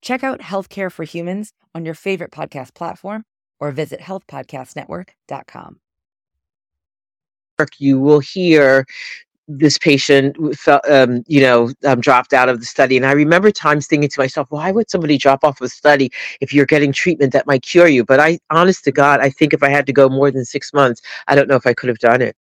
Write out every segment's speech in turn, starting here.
Check out Healthcare for Humans on your favorite podcast platform or visit healthpodcastnetwork.com. You will hear this patient um, you know, um, dropped out of the study. And I remember times thinking to myself, why would somebody drop off a study if you're getting treatment that might cure you? But I, honest to God, I think if I had to go more than six months, I don't know if I could have done it.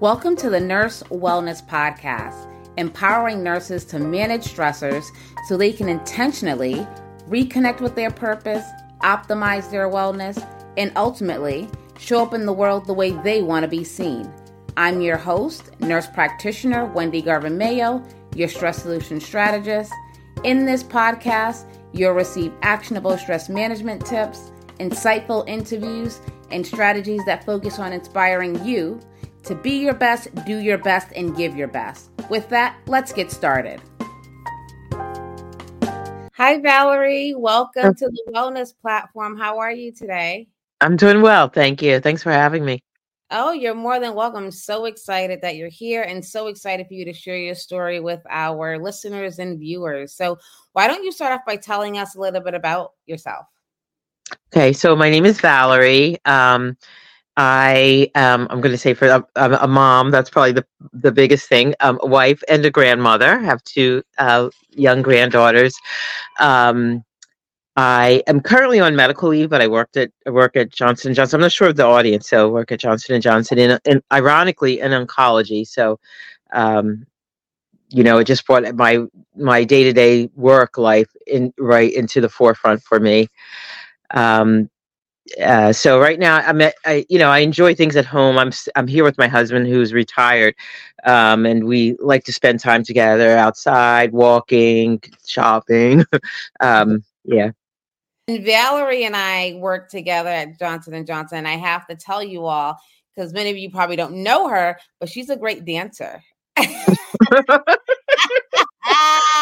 Welcome to the Nurse Wellness Podcast, empowering nurses to manage stressors so they can intentionally reconnect with their purpose, optimize their wellness, and ultimately show up in the world the way they want to be seen. I'm your host, nurse practitioner Wendy Garvin Mayo, your stress solution strategist. In this podcast, you'll receive actionable stress management tips, insightful interviews, and strategies that focus on inspiring you to be your best, do your best, and give your best. With that, let's get started. Hi, Valerie. Welcome to the Wellness Platform. How are you today? I'm doing well. Thank you. Thanks for having me. Oh, you're more than welcome. I'm so excited that you're here and so excited for you to share your story with our listeners and viewers. So, why don't you start off by telling us a little bit about yourself? Okay, so my name is Valerie. Um, I um, I'm going to say for a, a, mom, that's probably the the biggest thing. Um, a wife and a grandmother. I have two uh, young granddaughters. Um, I am currently on medical leave, but I worked at I work at Johnson Johnson. I'm not sure of the audience, so I work at Johnson and Johnson, in, in ironically in oncology. So, um, you know, it just brought my my day to day work life in right into the forefront for me. Um, uh, so right now I'm at, I, you know, I enjoy things at home. I'm, I'm here with my husband who's retired. Um, and we like to spend time together outside, walking, shopping. um, yeah. And Valerie and I work together at Johnson and Johnson. I have to tell you all, because many of you probably don't know her, but she's a great dancer.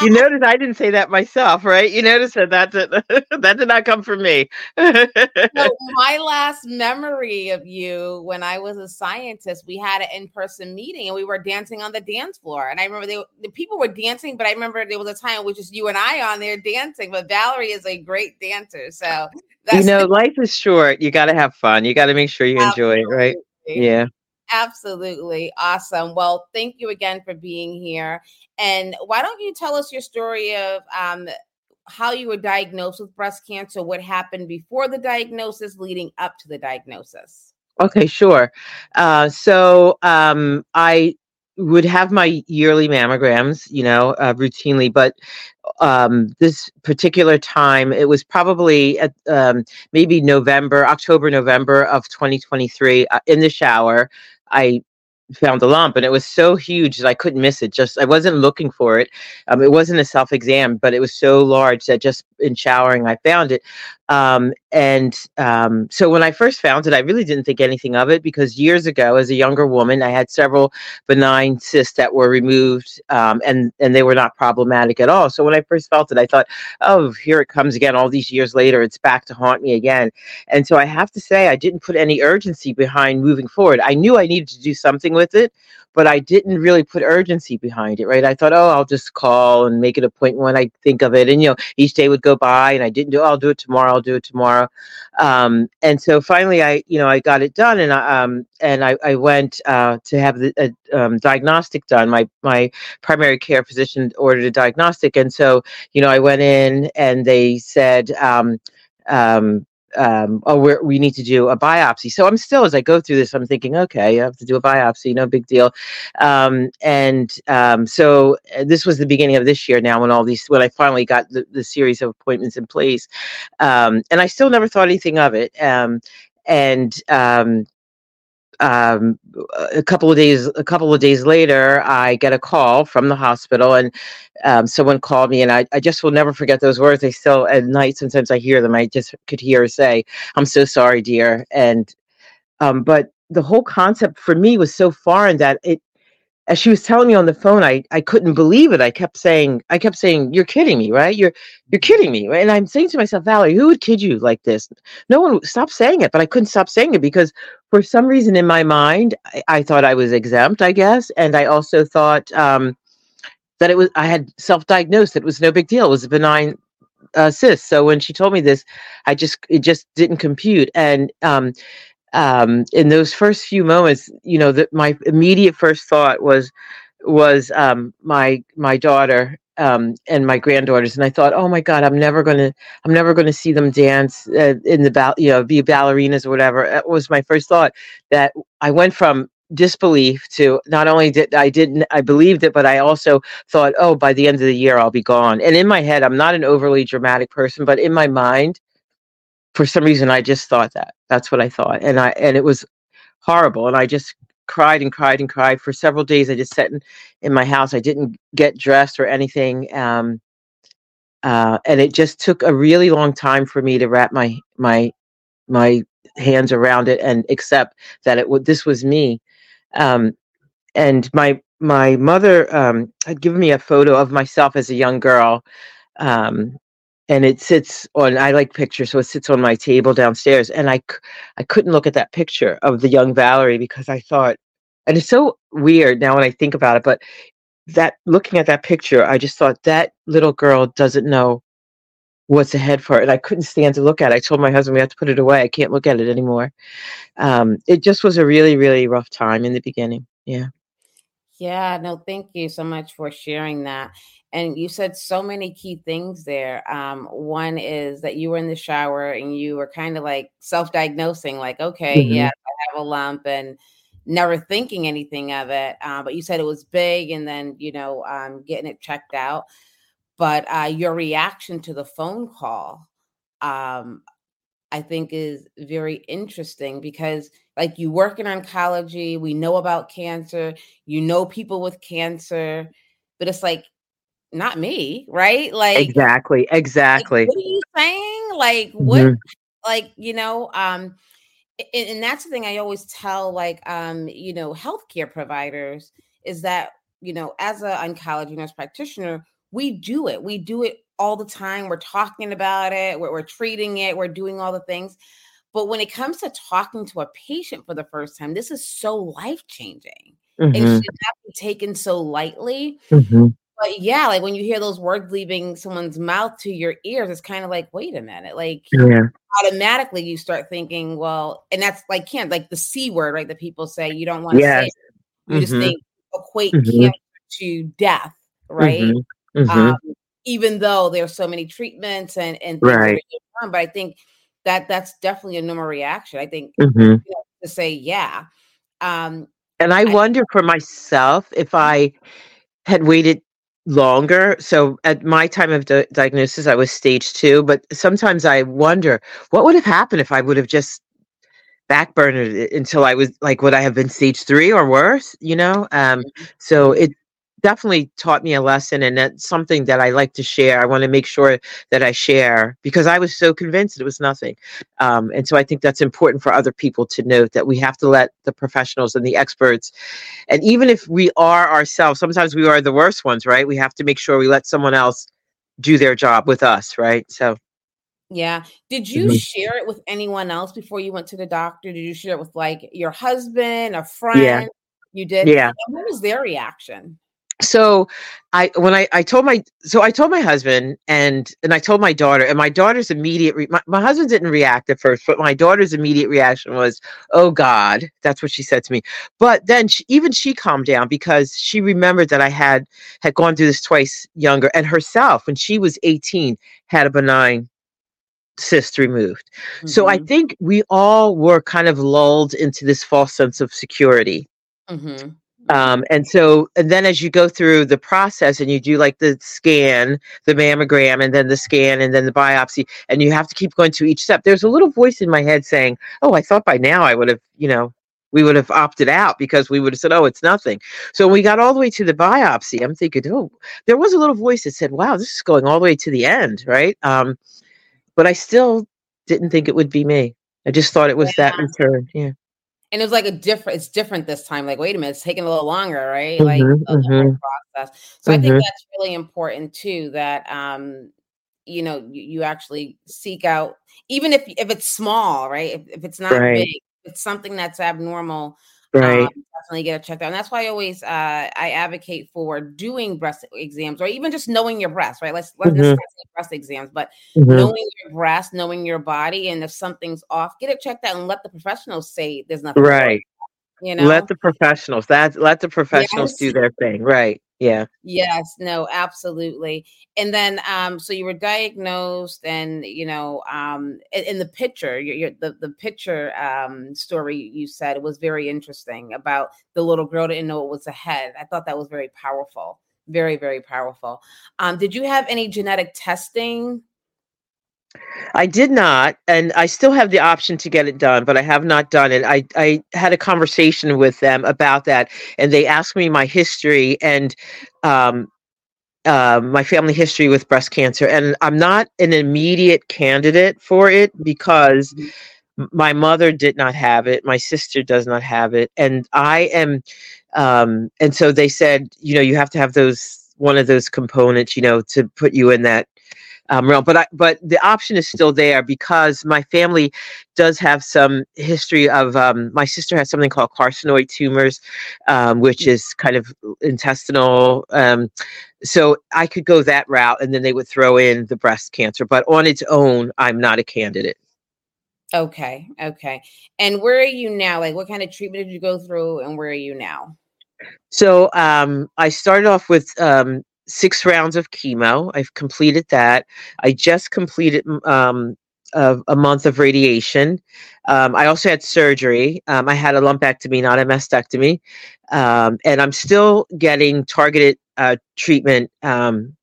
you notice I didn't say that myself, right? You notice that that did, that did not come from me. so my last memory of you when I was a scientist, we had an in-person meeting and we were dancing on the dance floor. And I remember they, the people were dancing, but I remember there was a time with just you and I on there dancing. But Valerie is a great dancer, so that's you know, life is short. You got to have fun. You got to make sure you enjoy it, right? Yeah. Absolutely. Awesome. Well, thank you again for being here. And why don't you tell us your story of um, how you were diagnosed with breast cancer, what happened before the diagnosis, leading up to the diagnosis? Okay, sure. Uh, so um, I would have my yearly mammograms, you know, uh, routinely, but um, this particular time, it was probably at um, maybe November, October, November of 2023, uh, in the shower. I found the lump and it was so huge that I couldn't miss it. Just I wasn't looking for it. Um, it wasn't a self exam, but it was so large that just in showering I found it. Um, and um, so when I first found it, I really didn't think anything of it because years ago, as a younger woman, I had several benign cysts that were removed um, and and they were not problematic at all. So when I first felt it, I thought, oh, here it comes again. All these years later, it's back to haunt me again. And so I have to say, I didn't put any urgency behind moving forward. I knew I needed to do something with it, but I didn't really put urgency behind it, right? I thought, oh, I'll just call and make it a point when I think of it. And, you know, each day would go by and I didn't do, oh, I'll do it tomorrow, I'll do it tomorrow. Um, and so finally I, you know, I got it done and I, um, and I, I went uh, to have the uh, um, diagnostic done. My, my primary care physician ordered a diagnostic. And so, you know, I went in and they said, um, um, um, oh, we need to do a biopsy. So I'm still, as I go through this, I'm thinking, okay, I have to do a biopsy, no big deal. Um, and um, so uh, this was the beginning of this year now when all these, when I finally got the, the series of appointments in place. Um, and I still never thought anything of it. Um, and um, a couple of days a couple of days later i get a call from the hospital and um, someone called me and I, I just will never forget those words. I still at night sometimes i hear them. I just could hear her say i'm so sorry dear and um, but the whole concept for me was so foreign that it as she was telling me on the phone, I, I couldn't believe it. I kept saying, I kept saying, you're kidding me, right? You're, you're kidding me. Right? And I'm saying to myself, Valerie, who would kid you like this? No one stop saying it, but I couldn't stop saying it because for some reason in my mind, I, I thought I was exempt, I guess. And I also thought, um, that it was, I had self-diagnosed. It was no big deal. It was a benign uh, cyst. So when she told me this, I just, it just didn't compute. And, um, um, in those first few moments, you know, that my immediate first thought was was um, my my daughter um, and my granddaughters, and I thought, oh my God, I'm never gonna I'm never gonna see them dance uh, in the ball, you know, be ballerinas or whatever. That was my first thought. That I went from disbelief to not only did I didn't I believed it, but I also thought, oh, by the end of the year I'll be gone. And in my head, I'm not an overly dramatic person, but in my mind, for some reason I just thought that. That's what I thought. And I and it was horrible. And I just cried and cried and cried for several days. I just sat in, in my house. I didn't get dressed or anything. Um, uh, and it just took a really long time for me to wrap my my my hands around it and accept that it would this was me. Um, and my my mother um, had given me a photo of myself as a young girl um, and it sits on i like pictures so it sits on my table downstairs and i i couldn't look at that picture of the young valerie because i thought and it's so weird now when i think about it but that looking at that picture i just thought that little girl doesn't know what's ahead for it and i couldn't stand to look at it. I told my husband we have to put it away. I can't look at it anymore. Um, it just was a really really rough time in the beginning yeah. Yeah no thank you so much for sharing that and you said so many key things there. Um, one is that you were in the shower and you were kind of like self-diagnosing, like, okay, mm-hmm. yeah, I have a lump, and never thinking anything of it. Uh, but you said it was big, and then you know, um, getting it checked out. But uh, your reaction to the phone call, um, I think, is very interesting because, like, you work in oncology, we know about cancer, you know people with cancer, but it's like not me, right? Like exactly, exactly. Like, what are you saying? Like what? Mm-hmm. Like you know, um, and, and that's the thing I always tell like um, you know, healthcare providers is that you know, as an oncology nurse practitioner, we do it. We do it all the time. We're talking about it. We're, we're treating it. We're doing all the things. But when it comes to talking to a patient for the first time, this is so life changing. Mm-hmm. It should not be taken so lightly. Mm-hmm but yeah, like when you hear those words leaving someone's mouth to your ears, it's kind of like, wait a minute, like yeah. automatically you start thinking, well, and that's like can't like the c word, right? That people say you don't want to yes. say. It. You mm-hmm. just think equate mm-hmm. cancer to death, right? Mm-hmm. mm-hmm. Um, even though there's so many treatments and and right. but I think that that's definitely a normal reaction. I think mm-hmm. you know, to say yeah. Um, and I, I wonder for myself if I had waited longer. So at my time of di- diagnosis, I was stage two. But sometimes I wonder what would have happened if I would have just backburnered it until I was like, would I have been stage three or worse? You know. Um, mm-hmm. so it definitely taught me a lesson and that's something that I like to share. I want to make sure that I share because I was so convinced it was nothing. Um, and so I think that's important for other people to note that we have to let the professionals and the experts, and even if we are ourselves, sometimes we are the worst ones, right? We have to make sure we let someone else do their job with us, right? So. Yeah. Did you mm-hmm. share it with anyone else before you went to the doctor? Did you share it with like your husband, a friend? Yeah. You did? Yeah. And what was their reaction? So I when I, I told my so I told my husband and and I told my daughter and my daughter's immediate re, my, my husband didn't react at first but my daughter's immediate reaction was oh God that's what she said to me but then she, even she calmed down because she remembered that I had had gone through this twice younger and herself when she was 18 had a benign cyst removed mm-hmm. so I mm-hmm. think we all were kind of lulled into this false sense of security mm-hmm. Um, and so, and then as you go through the process and you do like the scan, the mammogram, and then the scan, and then the biopsy, and you have to keep going to each step, there's a little voice in my head saying, Oh, I thought by now I would have, you know, we would have opted out because we would have said, "Oh, it's nothing." So when we got all the way to the biopsy, I'm thinking, "Oh, there was a little voice that said, "Wow, this is going all the way to the end," right? Um, but I still didn't think it would be me. I just thought it was yeah. that return. Yeah. And it was like a different. It's different this time. Like, wait a minute, it's taking a little longer, right? Like mm-hmm, mm-hmm. process. So mm-hmm. I think mm-hmm. that's really important too. That um, you know, you, you, actually seek out, even if if it's small, right? If, if it's not right. big, it's something that's abnormal right um, definitely get it checked out and that's why i always uh, i advocate for doing breast exams or even just knowing your breast right let's let's mm-hmm. breast exams but mm-hmm. knowing your breast knowing your body and if something's off get it checked out and let the professionals say there's nothing right you know let the professionals that let the professionals yes. do their thing right yeah. Yes no absolutely. And then um so you were diagnosed and you know um in, in the picture your, your the, the picture um story you said was very interesting about the little girl didn't know it was ahead. I thought that was very powerful very very powerful. Um did you have any genetic testing I did not, and I still have the option to get it done, but I have not done it. I, I had a conversation with them about that, and they asked me my history and um, uh, my family history with breast cancer. And I'm not an immediate candidate for it because my mother did not have it, my sister does not have it, and I am. Um, and so they said, you know, you have to have those one of those components, you know, to put you in that um, realm. But I, but the option is still there because my family does have some history of. Um, my sister has something called carcinoid tumors, um, which is kind of intestinal. Um, so I could go that route, and then they would throw in the breast cancer. But on its own, I'm not a candidate. Okay, okay. And where are you now? Like, what kind of treatment did you go through, and where are you now? So um, I started off with um, six rounds of chemo. I've completed that. I just completed um, a, a, month of radiation. Um, I also had surgery. Um, I had a lumpectomy, not a mastectomy. Um, and I'm still getting targeted uh, treatment um,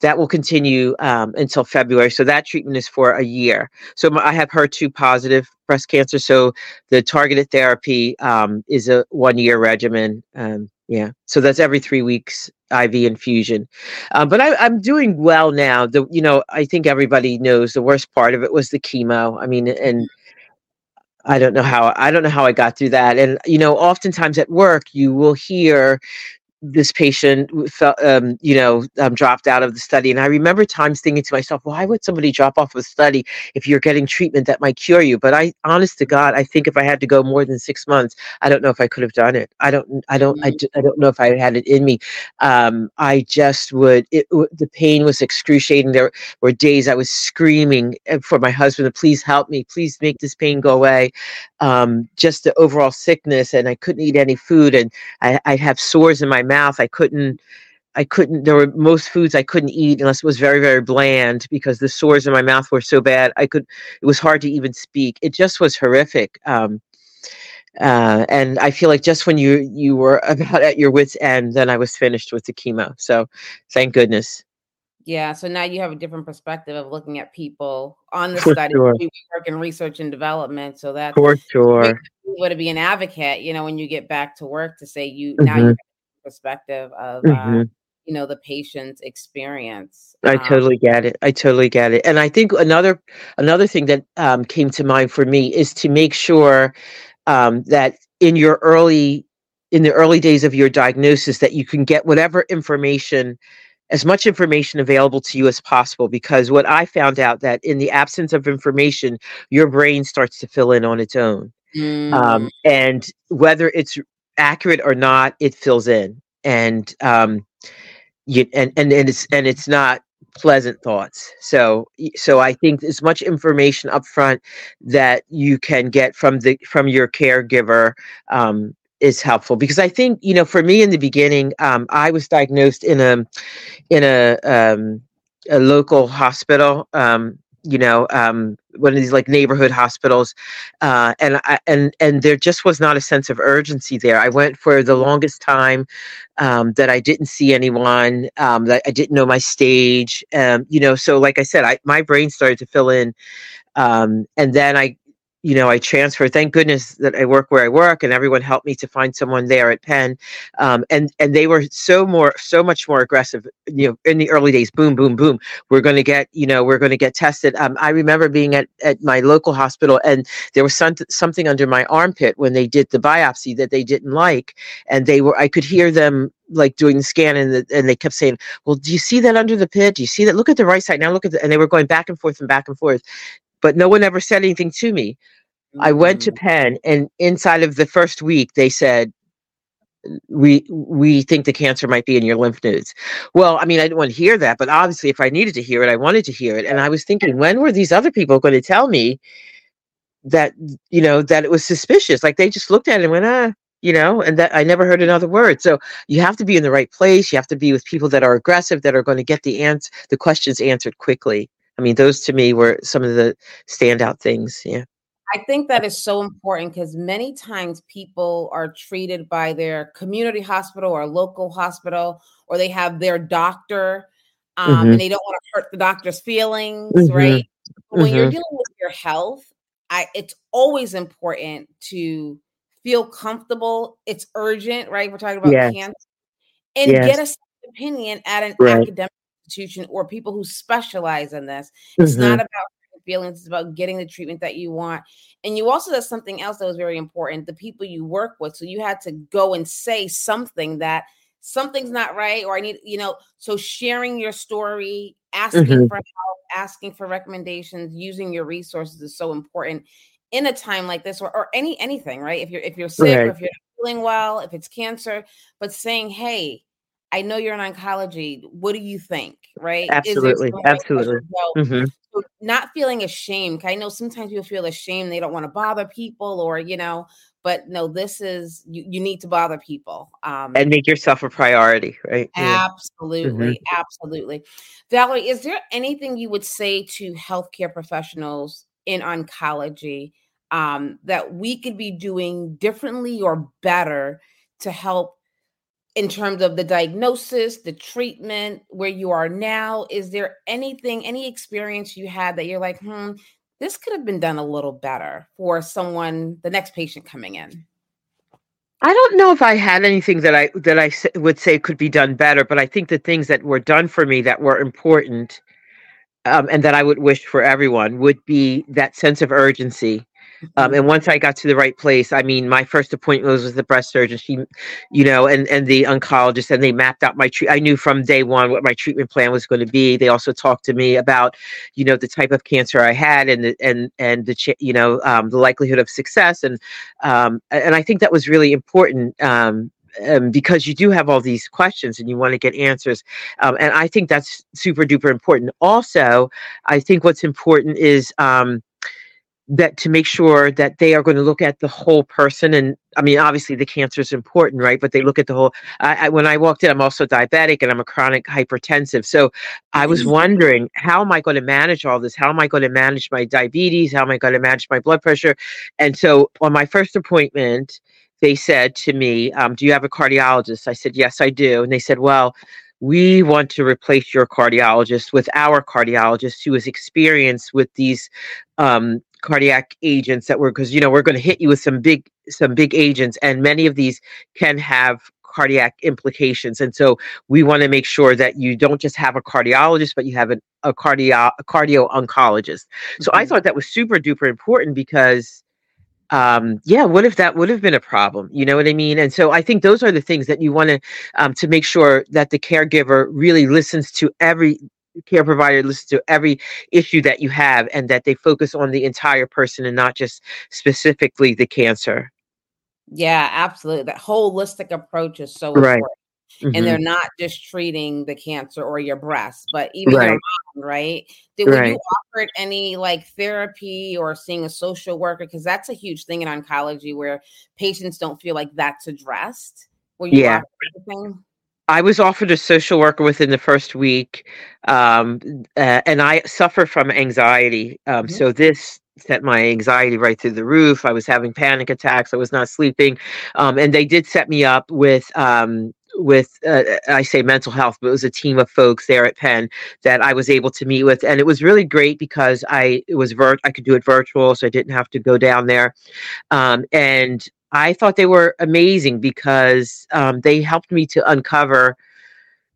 that will continue um, until February. So that treatment is for a year. So I have HER2 positive breast cancer. So the targeted therapy is a one year regimen. Yeah. So that's every three weeks IV infusion. Um, but I, am doing well now. The you know I think everybody knows the worst part of it was the chemo. I mean, and I don't know how I don't know how I got through that. And you know, oftentimes at work you will hear this patient felt, um, you know, um, dropped out of the study. And I remember times thinking to myself, why would somebody drop off a study if you're getting treatment that might cure you? But I, honest to God, I think if I had to go more than six months, I don't know if I could have done it. I don't, I don't, I, I don't know if I had it in me. Um, I just would, it, the pain was excruciating. There were days I was screaming eh, for my husband to please help me, please make this pain go away. Um, just the overall sickness and I couldn't eat any food and I, I'd have sores in my mouth. I couldn't I couldn't there were most foods I couldn't eat unless it was very very bland because the sores in my mouth were so bad. I could it was hard to even speak. It just was horrific. Um, uh, and I feel like just when you you were about at your wits end, then I was finished with the chemo. So thank goodness. Yeah, so now you have a different perspective of looking at people on the For study. Sure. We work in research and development, so that's for sure. Would to be an advocate, you know, when you get back to work to say you mm-hmm. now you perspective of uh, mm-hmm. uh, you know the patient's experience i um, totally get it i totally get it and i think another another thing that um, came to mind for me is to make sure um, that in your early in the early days of your diagnosis that you can get whatever information as much information available to you as possible because what i found out that in the absence of information your brain starts to fill in on its own mm. um, and whether it's accurate or not, it fills in, and um, you and and and it's and it's not pleasant thoughts. So so I think as much information up front that you can get from the from your caregiver um, is helpful because I think you know for me in the beginning um, I was diagnosed in a in a um, a local hospital um, you know um, one of these like neighborhood hospitals uh, and I, and and there just was not a sense of urgency there. I went for the longest time um, that i didn't see anyone um, that i didn't know my stage um, you know so like i said I, my brain started to fill in um, and then i you know, I transferred. Thank goodness that I work where I work, and everyone helped me to find someone there at Penn. Um, and and they were so more, so much more aggressive. You know, in the early days, boom, boom, boom. We're going to get, you know, we're going to get tested. Um, I remember being at at my local hospital, and there was some, something under my armpit when they did the biopsy that they didn't like, and they were. I could hear them like doing the scan and the, and they kept saying, "Well, do you see that under the pit? Do you see that? Look at the right side now. Look at the." And they were going back and forth and back and forth but no one ever said anything to me. Mm-hmm. I went to mm. Penn, and inside of the first week, they said, "We we think the cancer might be in your lymph nodes." Well, I mean, I didn't want to hear that, but obviously, if I needed to hear it, I wanted to hear it, and I was thinking, when were these other people going to tell me that you know that it was suspicious? Like they just looked at it and went, "Ah." You know, and that I never heard another word. So you have to be in the right place. You have to be with people that are aggressive, that are going to get the ans- the questions answered quickly. I mean, those to me were some of the standout things. Yeah. I think that is so important because many times people are treated by their community hospital or local hospital, or they have their doctor, um, mm-hmm. and they don't want to hurt the doctor's feelings, mm-hmm. right? When mm-hmm. you're dealing with your health, I it's always important to feel comfortable. It's urgent, right? We're talking about yes. cancer, and yes. get a opinion at an right. academic institution or people who specialize in this. It's mm-hmm. not about feelings, it's about getting the treatment that you want. And you also did something else that was very important the people you work with. So you had to go and say something that something's not right, or I need, you know, so sharing your story, asking mm-hmm. for help, asking for recommendations, using your resources is so important in a time like this or, or any anything right if you're if you're sick right. or if you're feeling well if it's cancer but saying hey I know you're in oncology. What do you think? Right? Absolutely. Absolutely. Mm-hmm. So not feeling ashamed. I know sometimes people feel ashamed. They don't want to bother people or, you know, but no, this is, you, you need to bother people. Um, and make yourself a priority, right? Absolutely. Mm-hmm. Absolutely. Valerie, is there anything you would say to healthcare professionals in oncology um, that we could be doing differently or better to help in terms of the diagnosis, the treatment, where you are now? Is there anything, any experience you had that you're like, hmm, this could have been done a little better for someone, the next patient coming in? I don't know if I had anything that I that I would say could be done better, but I think the things that were done for me that were important um, and that I would wish for everyone would be that sense of urgency um, and once I got to the right place, I mean, my first appointment was with the breast surgeon. She, you know, and and the oncologist, and they mapped out my treat. I knew from day one what my treatment plan was going to be. They also talked to me about, you know, the type of cancer I had and the and and the you know um, the likelihood of success, and um, and I think that was really important. Um, um, because you do have all these questions and you want to get answers. Um, and I think that's super duper important. Also, I think what's important is um, that to make sure that they are going to look at the whole person and i mean obviously the cancer is important right? But they look at the whole I, I, when i walked in i'm also diabetic and i'm a chronic hypertensive. So i was mm-hmm. wondering how am i going to manage all this? How am i going to manage my diabetes? How am i going to manage my blood pressure? And so on my first appointment they said to me um, do you have a cardiologist? I said yes i do. And they said well we want to replace your cardiologist with our cardiologist who is experienced with these um, cardiac agents that were because you know we're going to hit you with some big some big agents and many of these can have cardiac implications and so we want to make sure that you don't just have a cardiologist but you have an, a cardio a cardio oncologist mm-hmm. so i mm-hmm. thought that was super duper important because um, yeah, what if that would have been a problem? You know what I mean? And so I think those are the things that you want to um, to make sure that the caregiver really listens to every care provider listens to every issue that you have and that they focus on the entire person and not just specifically the cancer. Yeah, absolutely. That holistic approach is so right. important. Mm-hmm. And they're not just treating the cancer or your breast, but even right. your mom, right? Did right. you offered any like therapy or seeing a social worker? Because that's a huge thing in oncology where patients don't feel like that's addressed. Were you yeah. I was offered a social worker within the first week, um, uh, and I suffer from anxiety. Um, mm-hmm. So this set my anxiety right through the roof. I was having panic attacks. I was not sleeping, um, and they did set me up with um, with uh, I say mental health, but it was a team of folks there at Penn that I was able to meet with, and it was really great because I it was vir- I could do it virtual, so I didn't have to go down there, um, and I thought they were amazing because um, they helped me to uncover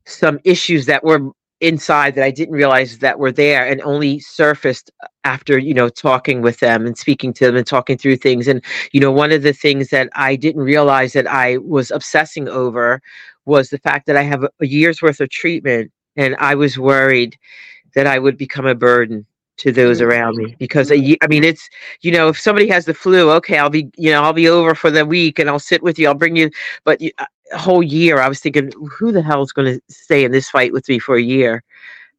some issues that were inside that I didn't realize that were there and only surfaced after, you know, talking with them and speaking to them and talking through things. And, you know, one of the things that I didn't realize that I was obsessing over was the fact that I have a year's worth of treatment and I was worried that I would become a burden to those mm-hmm. around me because I, I mean it's you know if somebody has the flu okay I'll be you know I'll be over for the week and I'll sit with you I'll bring you but you, a whole year I was thinking who the hell is going to stay in this fight with me for a year?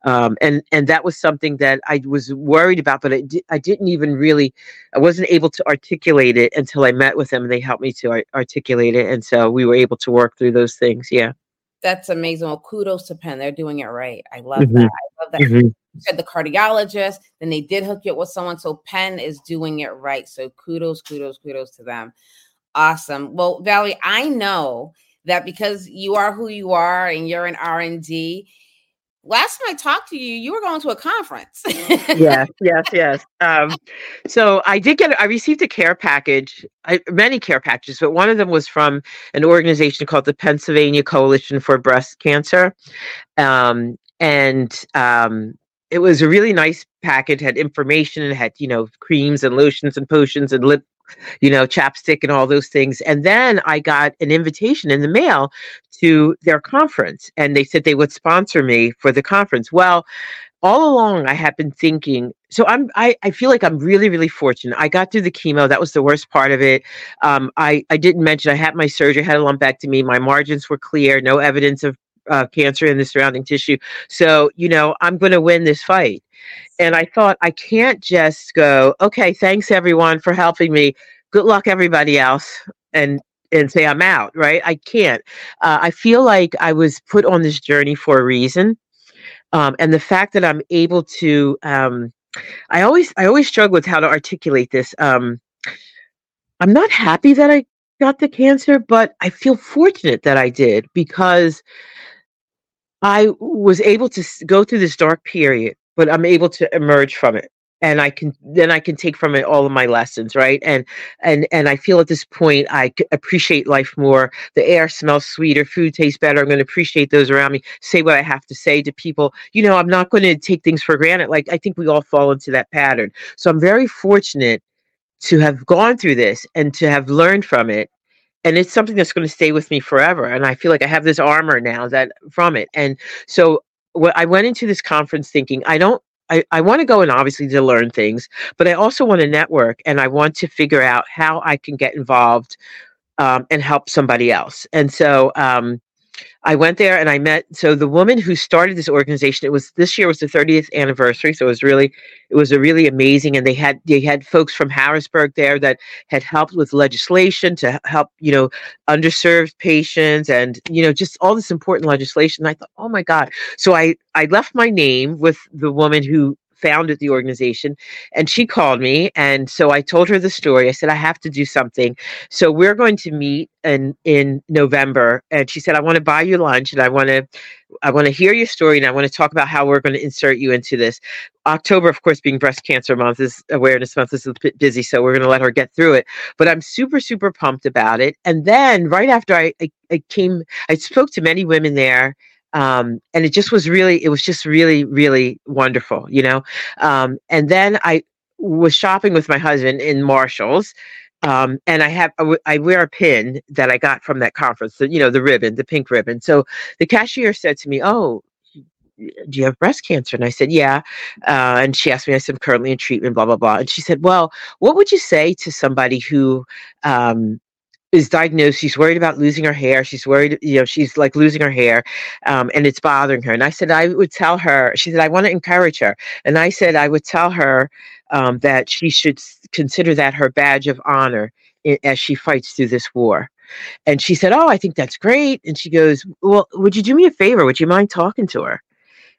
Um, and and that was something that I was worried about but I, di- I didn't even really I wasn't able to articulate it until I met with them and they helped me to articulate it and so we were able to work through those things yeah. That's amazing. Well kudos to Penn they're doing it right. I love mm-hmm. that I love that. Mm-hmm said the cardiologist, then they did hook you up with someone. So Penn is doing it right. So kudos, kudos, kudos to them. Awesome. Well, Valerie, I know that because you are who you are and you're in R and D. Last time I talked to you, you were going to a conference. yes, yes, yes. Um, so I did get, I received a care package, I, many care packages, but one of them was from an organization called the Pennsylvania Coalition for Breast Cancer. Um, and um, it was a really nice package had information and had you know creams and lotions and potions and lip you know chapstick and all those things. And then i got an invitation in the mail to their conference and they said they would sponsor me for the conference. Well all along i had been thinking so i'm I, I feel like i'm really really fortunate. I got through the chemo. That was the worst part of it. Um, i i didn't mention i had my surgery had a lumpectomy. My margins were clear no evidence of uh, cancer in the surrounding tissue. So, you know, I'm going to win this fight. And I thought, I can't just go, okay, thanks everyone for helping me. Good luck, everybody else. And and say I'm out, right? I can't. Uh, I feel like I was put on this journey for a reason, um, and the fact that I'm able to, um, I always, I always struggle with how to articulate this. Um, I'm not happy that I got the cancer, but I feel fortunate that I did because I was able to go through this dark period, but I'm able to emerge from it. And I can then I can take from it all of my lessons, right? And and and I feel at this point I appreciate life more. The air smells sweeter, food tastes better. I'm going to appreciate those around me. Say what I have to say to people. You know, I'm not going to take things for granted. Like I think we all fall into that pattern. So I'm very fortunate to have gone through this and to have learned from it and it's something that's going to stay with me forever and i feel like i have this armor now that from it and so what i went into this conference thinking i don't I, I want to go and obviously to learn things, but I also want to network and I want to figure out how I can get involved um, and help somebody else. And so um, I went there and I met so the woman who started this organization. It was this year was the 30th anniversary, so it was really it was a really amazing. And they had they had folks from Harrisburg there that had helped with legislation to help you know underserved patients and you know just all this important legislation. And I thought, oh my god! So I I left my name with the woman who founded the organization and she called me and so i told her the story. I said i have to do something. So we're going to meet in in november and she said i want to buy you lunch and i want to i want to hear your story and i want to talk about how we're going to insert you into this. October of course being breast cancer month is awareness month is a bit busy so we're going to let her get through it but i'm super super pumped about it. And then right after i i, I came i spoke to many women there um, and it just was really it was just really really wonderful you know um, and then i was shopping with my husband in marshalls um, and I have I wear a pin that I got from that conference, the, you know, the ribbon, the pink ribbon. So the cashier said to me, "Oh, do you have breast cancer?" And I said, "Yeah." Uh, and she asked me, I said, "I'm currently in treatment." Blah blah blah. And she said, "Well, what would you say to somebody who um, is diagnosed. She's worried about losing her hair. She's worried, you know, she's like losing her hair um, and it's bothering her. And I said, I would tell her, she said, I want to encourage her. And I said, I would tell her um, that she should consider that her badge of honor as she fights through this war. And she said, Oh, I think that's great. And she goes, Well, would you do me a favor? Would you mind talking to her?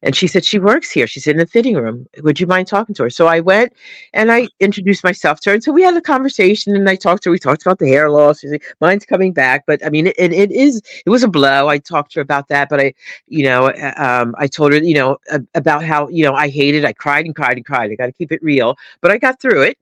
And she said she works here. She's in the fitting room. Would you mind talking to her? So I went and I introduced myself to her. And so we had a conversation and I talked to her. We talked about the hair loss. Mine's coming back. But I mean, it, it is, it was a blow. I talked to her about that. But I, you know, uh, um, I told her, you know, about how, you know, I hated, I cried and cried and cried. I got to keep it real. But I got through it.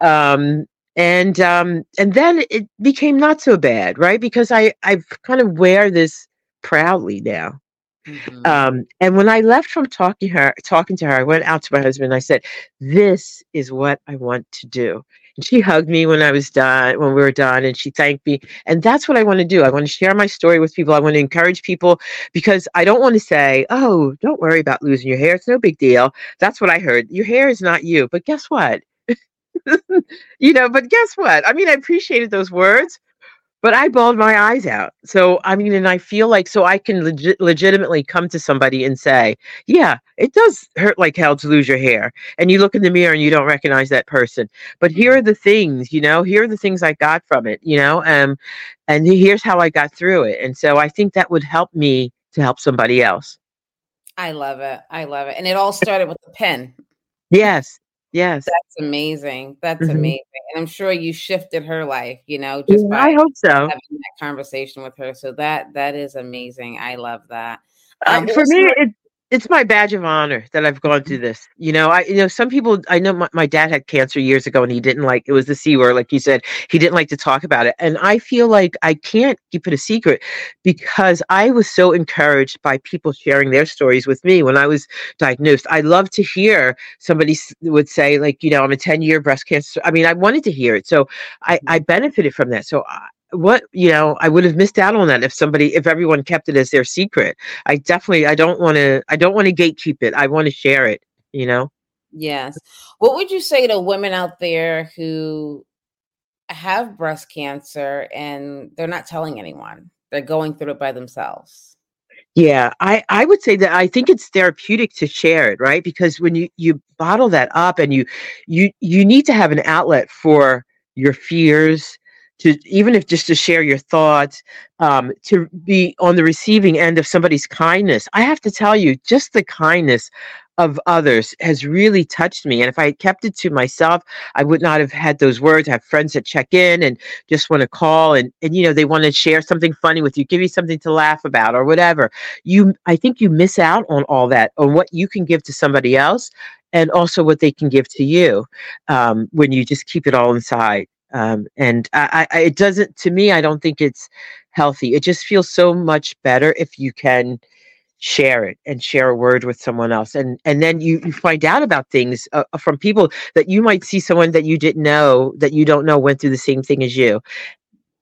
Um, and um, and then it became not so bad, right? Because I I kind of wear this proudly now. Mm-hmm. Um, and when I left from talking her, talking to her, I went out to my husband. and I said, "This is what I want to do." And she hugged me when I was done, when we were done, and she thanked me. And that's what I want to do. I want to share my story with people. I want to encourage people because I don't want to say, "Oh, don't worry about losing your hair. It's no big deal." That's what I heard. Your hair is not you. But guess what? you know, but guess what? I mean, I appreciated those words, but I bawled my eyes out. So, I mean, and I feel like so I can legit, legitimately come to somebody and say, yeah, it does hurt like hell to lose your hair. And you look in the mirror and you don't recognize that person. But here are the things, you know, here are the things I got from it, you know, um, and here's how I got through it. And so I think that would help me to help somebody else. I love it. I love it. And it all started with the pen. Yes. Yes. That's amazing. That's mm-hmm. amazing. And I'm sure you shifted her life, you know, just yeah, I hope so. having that conversation with her. So that that is amazing. I love that. Um, um, for me, it, it's my badge of honor that I've gone through mm. this. You know, I you know some people I know my, my dad had cancer years ago and he didn't like it was the C word, like you said, he didn't like to talk about it. And I feel like I can't keep it a secret because I was so encouraged by people sharing their stories with me when I was diagnosed. I love to hear somebody would say, like, you know, I'm a 10 year breast cancer. I mean, I wanted to hear it. So I, I mm. benefited from that. So what you know i would have missed out on that if somebody if everyone kept it as their secret. I definitely i don't want to i don't want to gatekeep it. I want to share it you know? Yes. What would you say to women out there who have breast cancer and they're not telling anyone? They're going through it by themselves. Yeah i i would say that i think it's therapeutic to share it right? Because when you you bottle that up and you you you need to have an outlet for your fears to even if just to share your thoughts, um, to be on the receiving end of somebody's kindness. I have to tell you, just the kindness of others has really touched me. And if I had kept it to myself, I would not have had those words. I have friends that check in and just want to call and, and you know, they want to share something funny with you, give you something to laugh about or whatever. You I think you miss out on all that, on what you can give to somebody else and also what they can give to you um, when you just keep it all inside. Um, and I, I, it doesn't, to me, I don't think it's healthy. It just feels so much better if you can share it and share a word with someone else. And, and then you, you find out about things uh, uh, from people that you might see someone that you didn't know, that you don't know went through the same thing as you.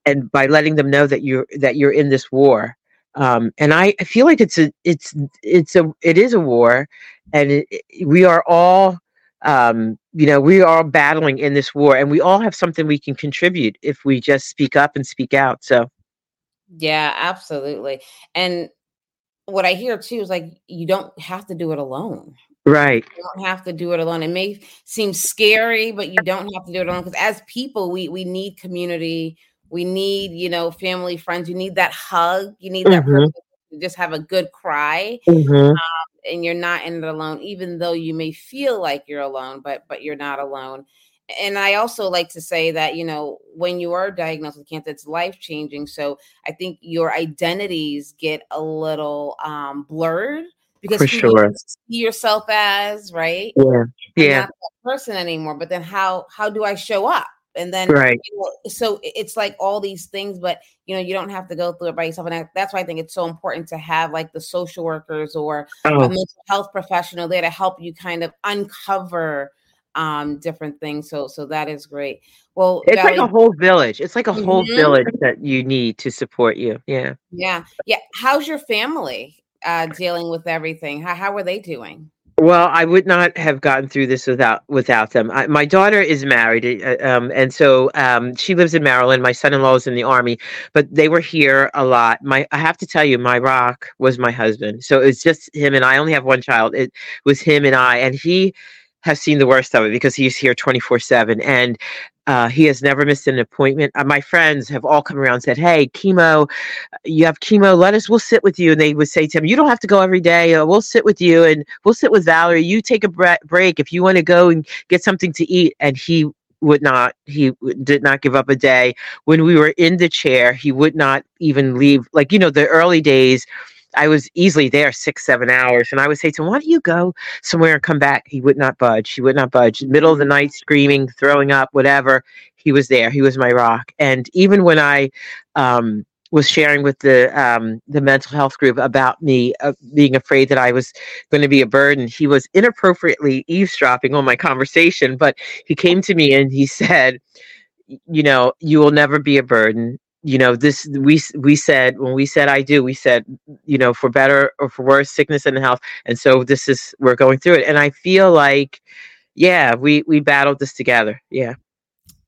And by letting them know that you're, that you're in this war, um, and I, I feel like it's a it's it's a it is a war and it, it, we are all um, you know, we are battling in this war and we all have something we can contribute if we just speak up and speak out. So, yeah, absolutely. And what I hear too is like, you don't have to do it alone. Right. You don't have to do it alone. It may seem scary, but you don't have to do it alone because as people, we we need community. We need, you know, family, friends. You need that hug. You need that mm-hmm. person to just have a good cry. Mm-hmm. Um, and you're not in it alone even though you may feel like you're alone but but you're not alone. And i also like to say that you know when you are diagnosed with cancer it's life changing so i think your identities get a little um blurred because For sure. you see yourself as right? Yeah. Yeah. person anymore but then how how do i show up and then right. you know, so it's like all these things but you know you don't have to go through it by yourself and that's why i think it's so important to have like the social workers or oh. a mental health professional there to help you kind of uncover um different things so so that is great. Well it's Valley, like a whole village it's like a mm-hmm. whole village that you need to support you yeah. Yeah yeah how's your family uh dealing with everything? How, how are they doing well, I would not have gotten through this without without them. I, my daughter is married, uh, um, and so um, she lives in Maryland. My son-in-law is in the army, but they were here a lot. My, I have to tell you, my rock was my husband. So it's just him and I. Only have one child. It was him and I, and he has seen the worst of it because he's here 24 7 and uh, he has never missed an appointment. Uh, my friends have all come around and said, "Hey, chemo, you have chemo. Let us. We'll sit with you." And they would say to him, "You don't have to go every day. Uh, we'll sit with you, and we'll sit with Valerie. You take a bre- break if you want to go and get something to eat." And he would not. He did not give up a day. When we were in the chair, he would not even leave. Like you know, the early days I was easily there six, seven hours. And I would say to him, Why don't you go somewhere and come back? He would not budge. He would not budge. Middle of the night, screaming, throwing up, whatever. He was there. He was my rock. And even when I um, was sharing with the um, the mental health group about me uh, being afraid that I was going to be a burden, he was inappropriately eavesdropping on my conversation. But he came to me and he said, you know, you will never be a burden you know this we we said when we said i do we said you know for better or for worse sickness and health. And so this is we're going through it. And i feel like yeah we we battled this together. Yeah.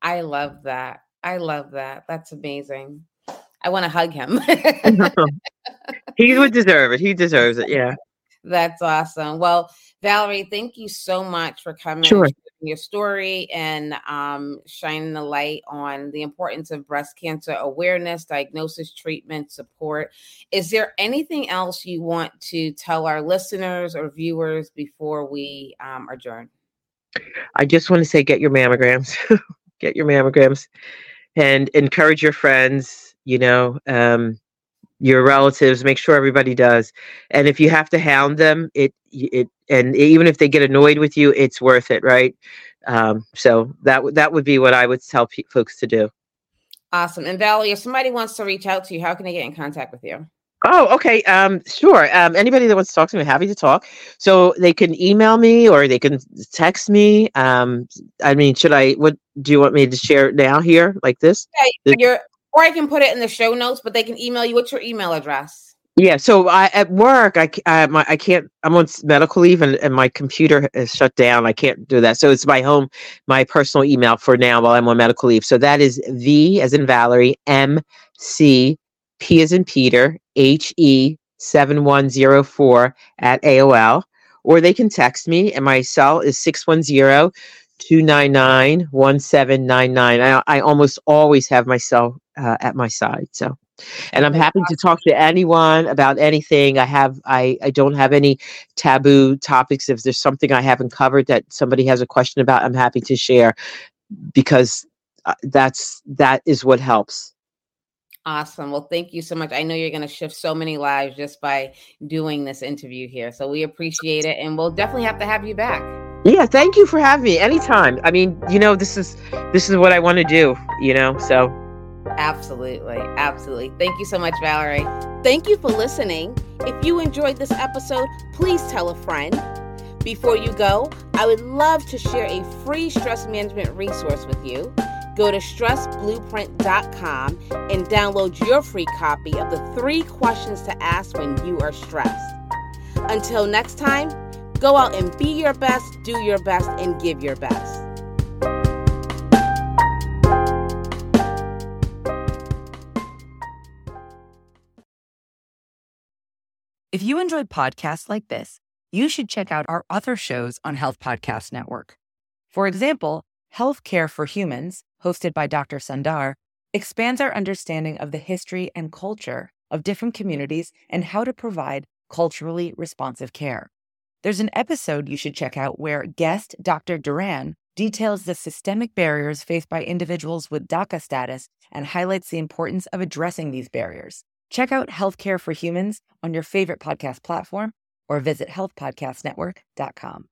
I love that. I love that. That's amazing. I want to hug him. He would deserve it. He deserves it. Yeah. That's awesome. Well valerie thank you so much for coming sure your story and um, shining the light on the importance of breast cancer awareness, diagnosis, treatment, support. Is there anything else you want to tell our listeners or viewers before we um, adjourn? I just want to say get your mammograms, get your mammograms, and encourage your friends, you know, um, your relatives, make sure everybody does. And if you have to hound them, it, it, and even if they get annoyed with you, it's worth it, right? Um, so that that would be what I would tell pe- folks to do. Awesome. And Valerie, if somebody wants to reach out to you, how can they get in contact with you? Oh, okay. Um, sure. Um, anybody that wants to talk to me, happy to talk. So they can email me or they can text me. Um, I mean, should I? What do you want me to share now here, like this? Yeah, or I can put it in the show notes. But they can email you. What's your email address? Yeah, so I at work I I, my, I can't I'm on medical leave and, and my computer is shut down. I can't do that. So it's my home my personal email for now while I'm on medical leave. So that is V as in Valerie M C P as in Peter H E 7104 at AOL or they can text me and my cell is 610 299 1799. I I almost always have myself uh, at my side. So and i'm happy to talk to anyone about anything i have i i don't have any taboo topics if there's something i haven't covered that somebody has a question about i'm happy to share because uh, that's that is what helps Awesome. Well, thank you so much. I know you're going to shift so many lives just by doing this interview here. So we appreciate it. And we'll definitely have to have you back. Yeah. Thank you for having me anytime. I mean, you know, this is, this is what I want to do, you know, so Absolutely. Absolutely. Thank you so much, Valerie. Thank you for listening. If you enjoyed this episode, please tell a friend. Before you go, I would love to share a free stress management resource with you. Go to stressblueprint.com and download your free copy of the three questions to ask when you are stressed. Until next time, go out and be your best, do your best, and give your best. If you enjoyed podcasts like this, you should check out our other shows on Health Podcast Network. For example, Healthcare for Humans, hosted by Dr. Sundar, expands our understanding of the history and culture of different communities and how to provide culturally responsive care. There's an episode you should check out where guest Dr. Duran details the systemic barriers faced by individuals with DACA status and highlights the importance of addressing these barriers. Check out Healthcare for Humans on your favorite podcast platform or visit healthpodcastnetwork.com.